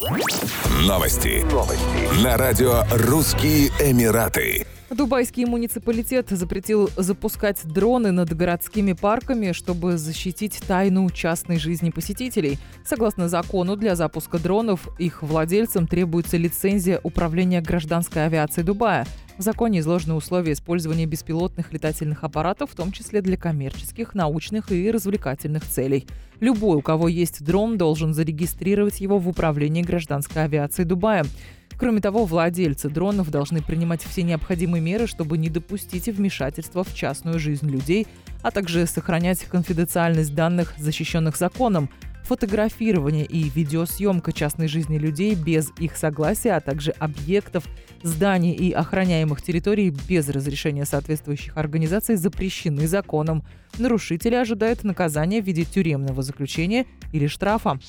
Новости. Новости. На радио «Русские Эмираты». Дубайский муниципалитет запретил запускать дроны над городскими парками, чтобы защитить тайну частной жизни посетителей. Согласно закону, для запуска дронов их владельцам требуется лицензия управления гражданской авиацией Дубая. В законе изложены условия использования беспилотных летательных аппаратов, в том числе для коммерческих, научных и развлекательных целей. Любой, у кого есть дрон, должен зарегистрировать его в управлении гражданской авиацией Дубая. Кроме того, владельцы дронов должны принимать все необходимые меры, чтобы не допустить вмешательства в частную жизнь людей, а также сохранять конфиденциальность данных, защищенных законом, фотографирование и видеосъемка частной жизни людей без их согласия, а также объектов, зданий и охраняемых территорий без разрешения соответствующих организаций запрещены законом. Нарушители ожидают наказания в виде тюремного заключения или штрафа.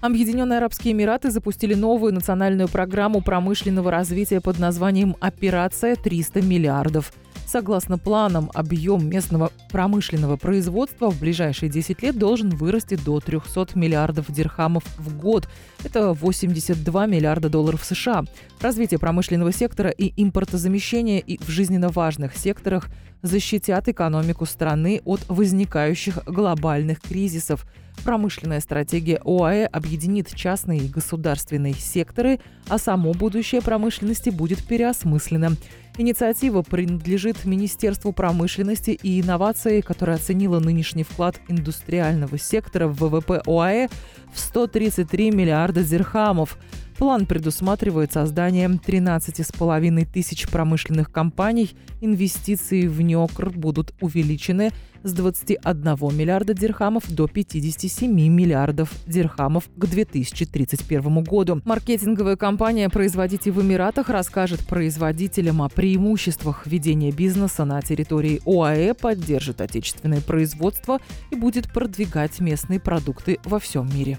Объединенные Арабские Эмираты запустили новую национальную программу промышленного развития под названием «Операция 300 миллиардов». Согласно планам, объем местного промышленного производства в ближайшие 10 лет должен вырасти до 300 миллиардов дирхамов в год. Это 82 миллиарда долларов США. Развитие промышленного сектора и импортозамещение и в жизненно важных секторах защитят экономику страны от возникающих глобальных кризисов – Промышленная стратегия ОАЭ объединит частные и государственные секторы, а само будущее промышленности будет переосмыслено. Инициатива принадлежит Министерству промышленности и инноваций, которое оценило нынешний вклад индустриального сектора в ВВП ОАЭ в 133 миллиарда зирхамов. План предусматривает создание 13,5 тысяч промышленных компаний. Инвестиции в НЕОКР будут увеличены с 21 миллиарда дирхамов до 57 миллиардов дирхамов к 2031 году. Маркетинговая компания «Производите в Эмиратах» расскажет производителям о преимуществах ведения бизнеса на территории ОАЭ, поддержит отечественное производство и будет продвигать местные продукты во всем мире.